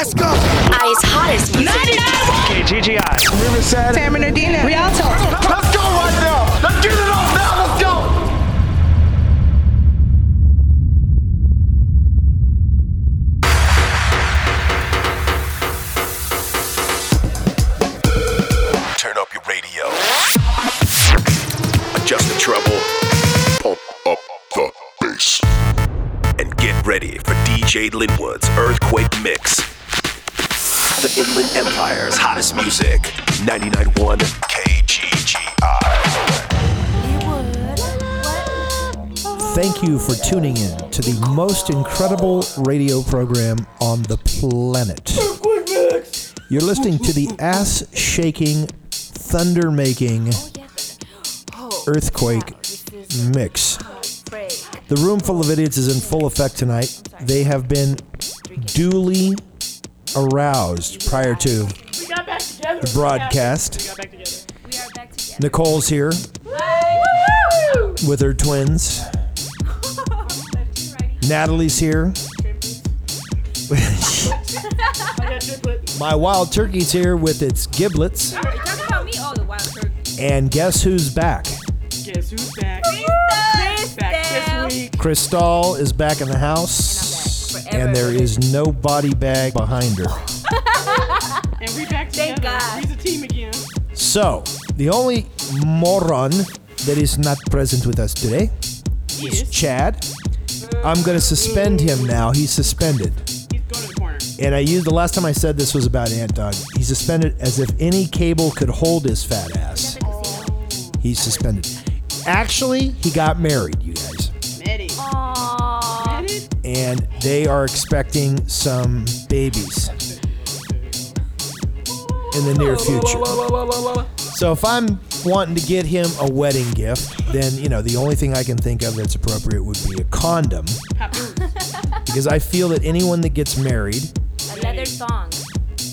Let's go. I's hottest music. KGGI. Riverside. San Bernardino. Rialto. Let's go right now. Let's get it off now. Let's go. Turn up your radio. Adjust the treble. Pump up the bass. And get ready for DJ Linwood's Earthquake Mix. The Inland Empire's hottest music. 99.1 KGGI. Thank you for tuning in to the most incredible radio program on the planet. You're listening to the ass shaking, thunder making earthquake mix. The room full of idiots is in full effect tonight. They have been duly aroused prior to the broadcast. Nicole's here with her twins. Natalie's here. My wild turkey's here with its giblets. Talk about me, the wild turkey. And guess who's back? Guess who's back? Chris Back this week. Crystal is back in the house. And there is no body bag behind her. And we back Thank together. God. He's a team again. So, the only moron that is not present with us today is Yes. Chad. I'm going to suspend him now. He's suspended. He's going to the corner. And I used the last time I said this was about Ant Dog. He's suspended as if any cable could hold his fat ass. He's suspended. Actually, he got married, you guys. Maddie. Aww. Maddie? And they are expecting some babies in the near future. So if I'm wanting to get him a wedding gift, then, you know, the only thing I can think of that's appropriate would be a condom. Because I feel that anyone that gets married, A leather thong.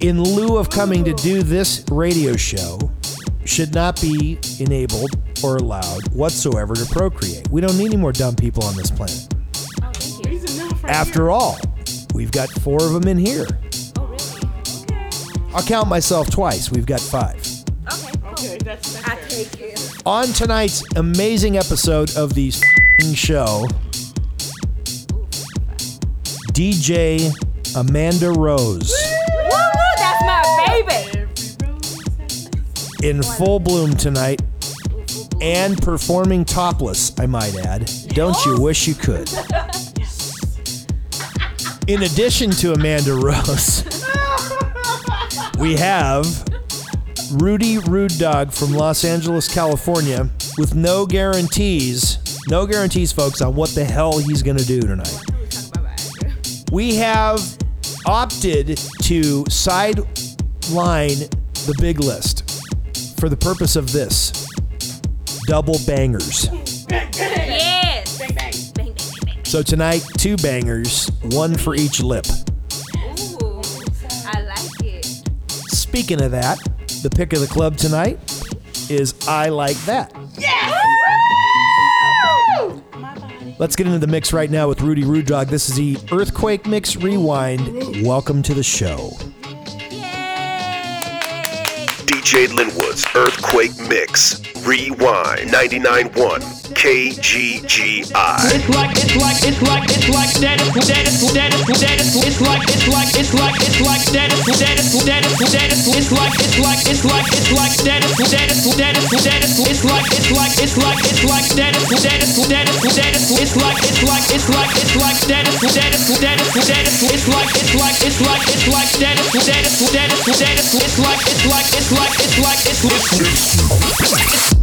in lieu of coming to do this radio show, should not be enabled or allowed whatsoever to procreate. We don't need any more dumb people on this planet. After all, we've got four of them in here. Oh, really? I'll count myself twice. We've got five. Okay, cool. Okay, that's, that's I fair. take it. On tonight's amazing episode of the show, DJ Amanda Rose Woo woo, that's my baby. Every rose has in full bloom tonight and performing topless, I might add. Don't you oh. wish you could? In addition to Amanda Rose, we have Rudy Rude Dog from Los Angeles, California, with no guarantees, no guarantees, folks, on what the hell he's going to do tonight. We have opted to sideline the big list for the purpose of this double bangers. So tonight, two bangers, one for each lip. Ooh, I like it. Speaking of that, the pick of the club tonight is I Like That. Let's get into the mix right now with Rudy Rude Dog. This is the Earthquake Mix Rewind. Welcome to the show. Yay. DJ Linwood's Earthquake Mix. Rewind 99.1 KGGI. It's like, it's like, it's like, it's like that, it's that, it's that, it's that, it's like, it's like, it's like, it's like that, it's that, it's that, it's that, it's like, it's like, it's like, it's like that, it's that, it's that, it's that, it's like, it's like, it's like, it's like that, it's that, it's that, it's that, it's like, it's like, it's like, it's like that, it's that, it's that, it's that, it's like, it's like, it's like, it's like that, it's that, it's that, it's that, it's it's like, it's like, it's like, it's like, it's like.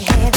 Yeah.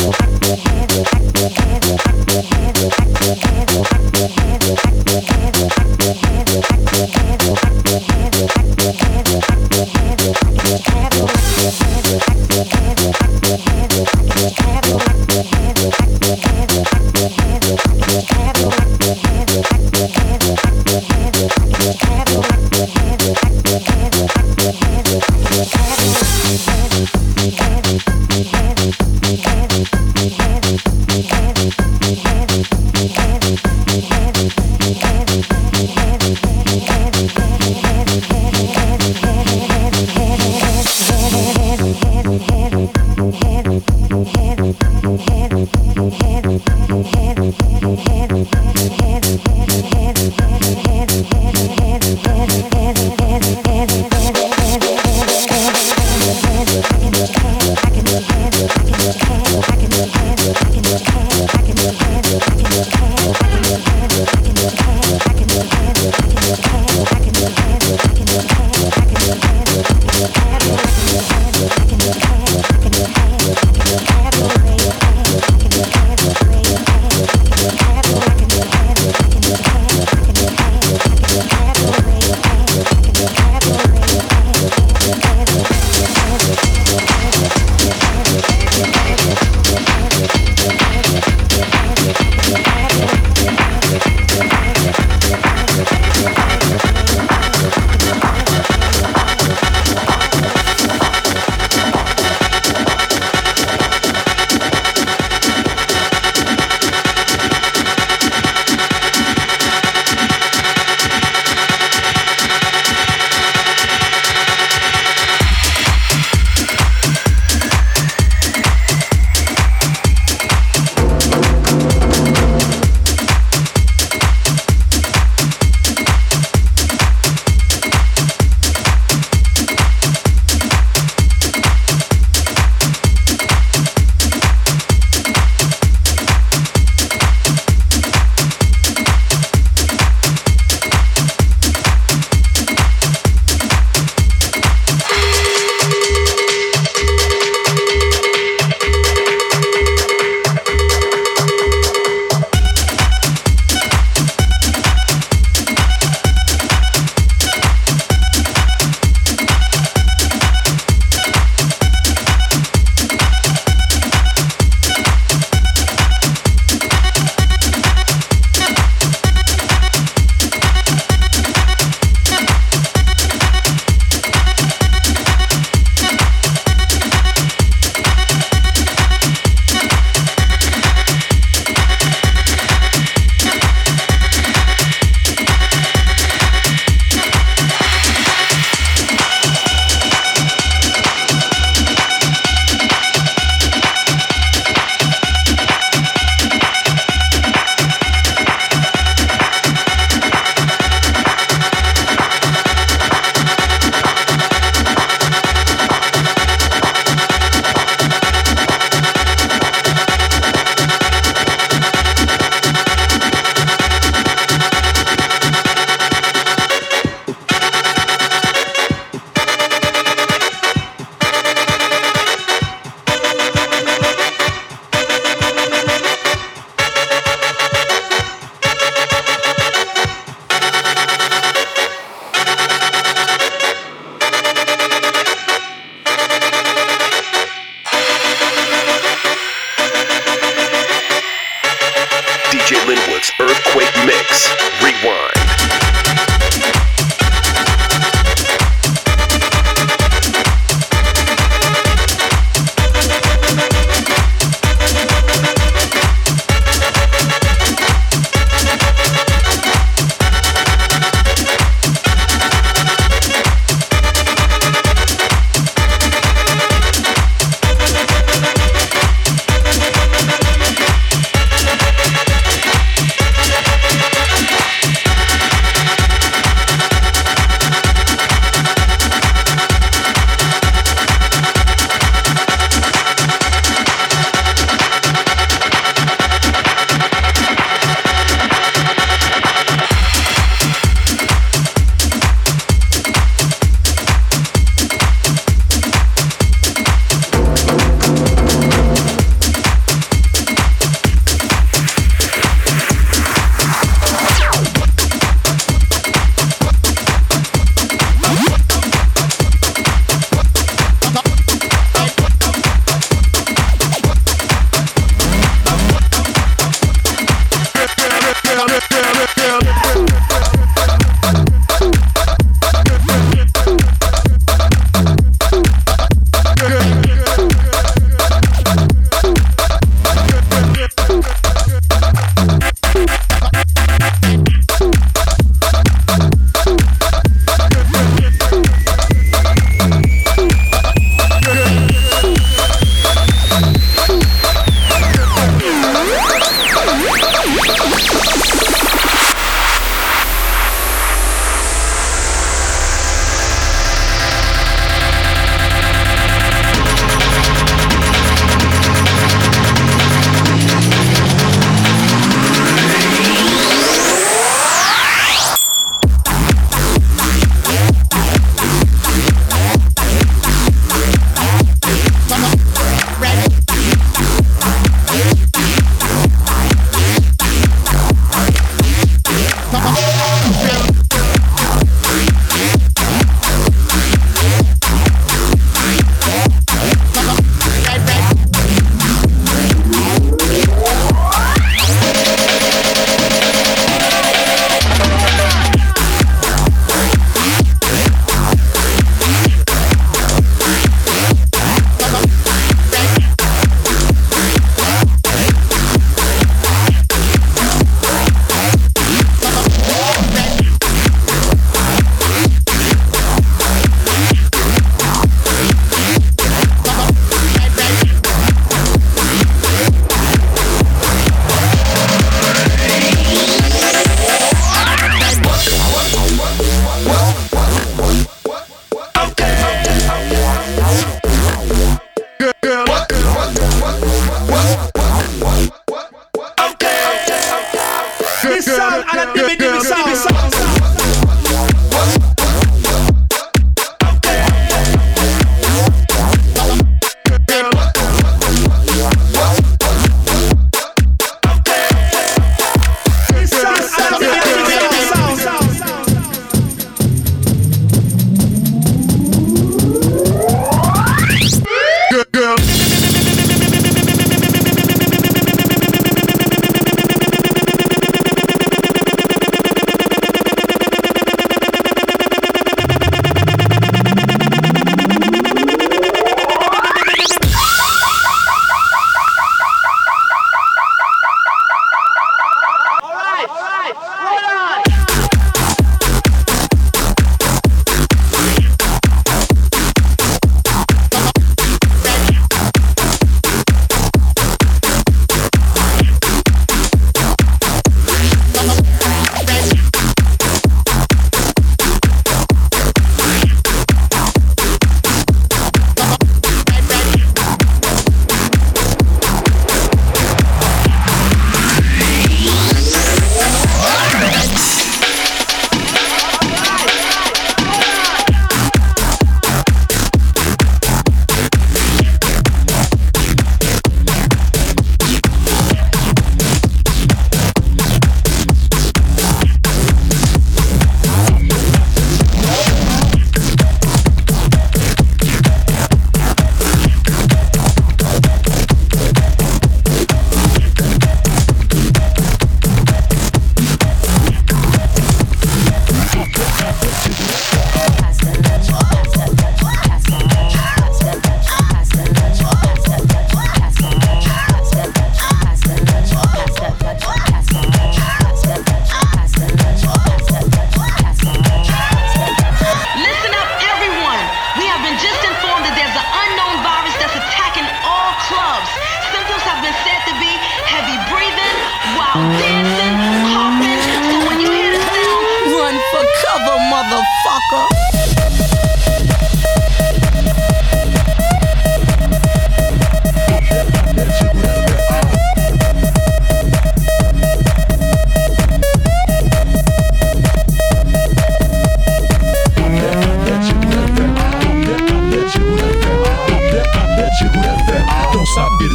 Sound and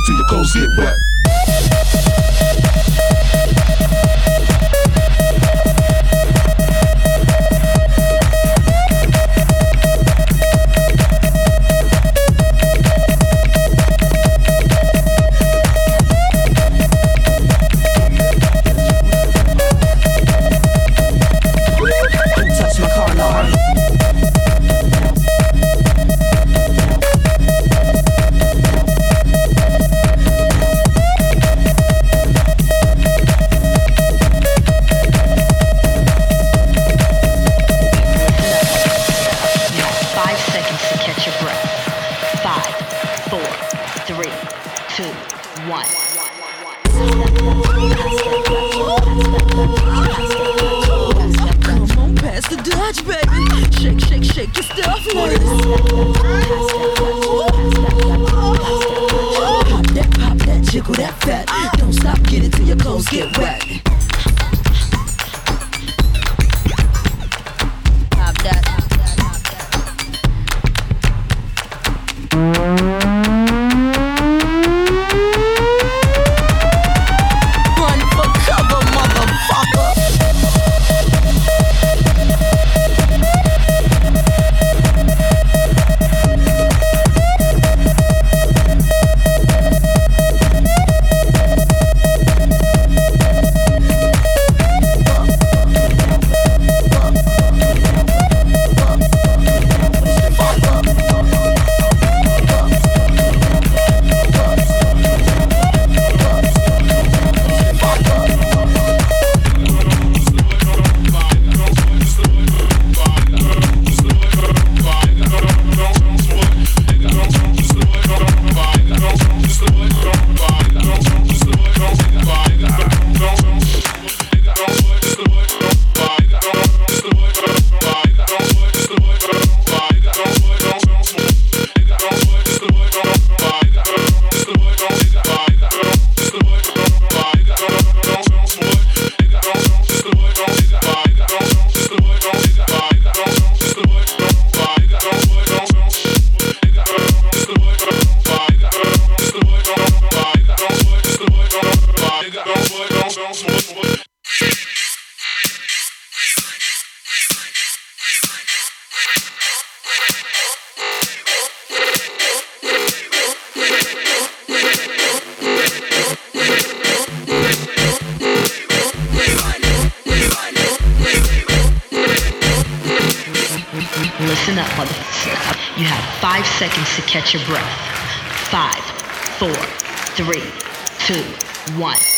till your clothes get wet. Get wet. You have five seconds to catch your breath. Five, four, three, two, one.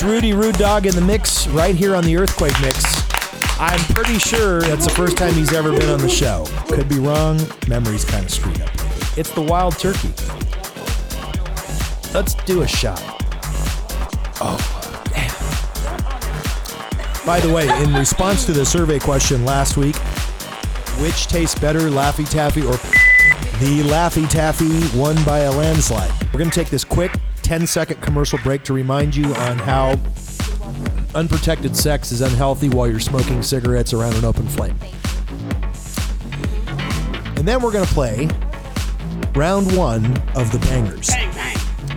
That's Rudy Rude Dog in the mix right here on the Earthquake Mix. I'm pretty sure that's the first time he's ever been on the show. Could be wrong. Memory's kind of screwed up. It's the Wild Turkey. Let's do a shot. Oh, damn. By the way, in response to the survey question last week, which tastes better, Laffy Taffy or the Laffy Taffy won by a landslide? We're going to take this quick 10 second commercial break to remind you on how unprotected sex is unhealthy while you're smoking cigarettes around an open flame. And then we're going to play round one of the bangers.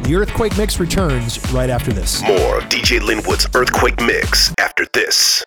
The Earthquake Mix returns right after this. More of DJ Linwood's Earthquake Mix after this.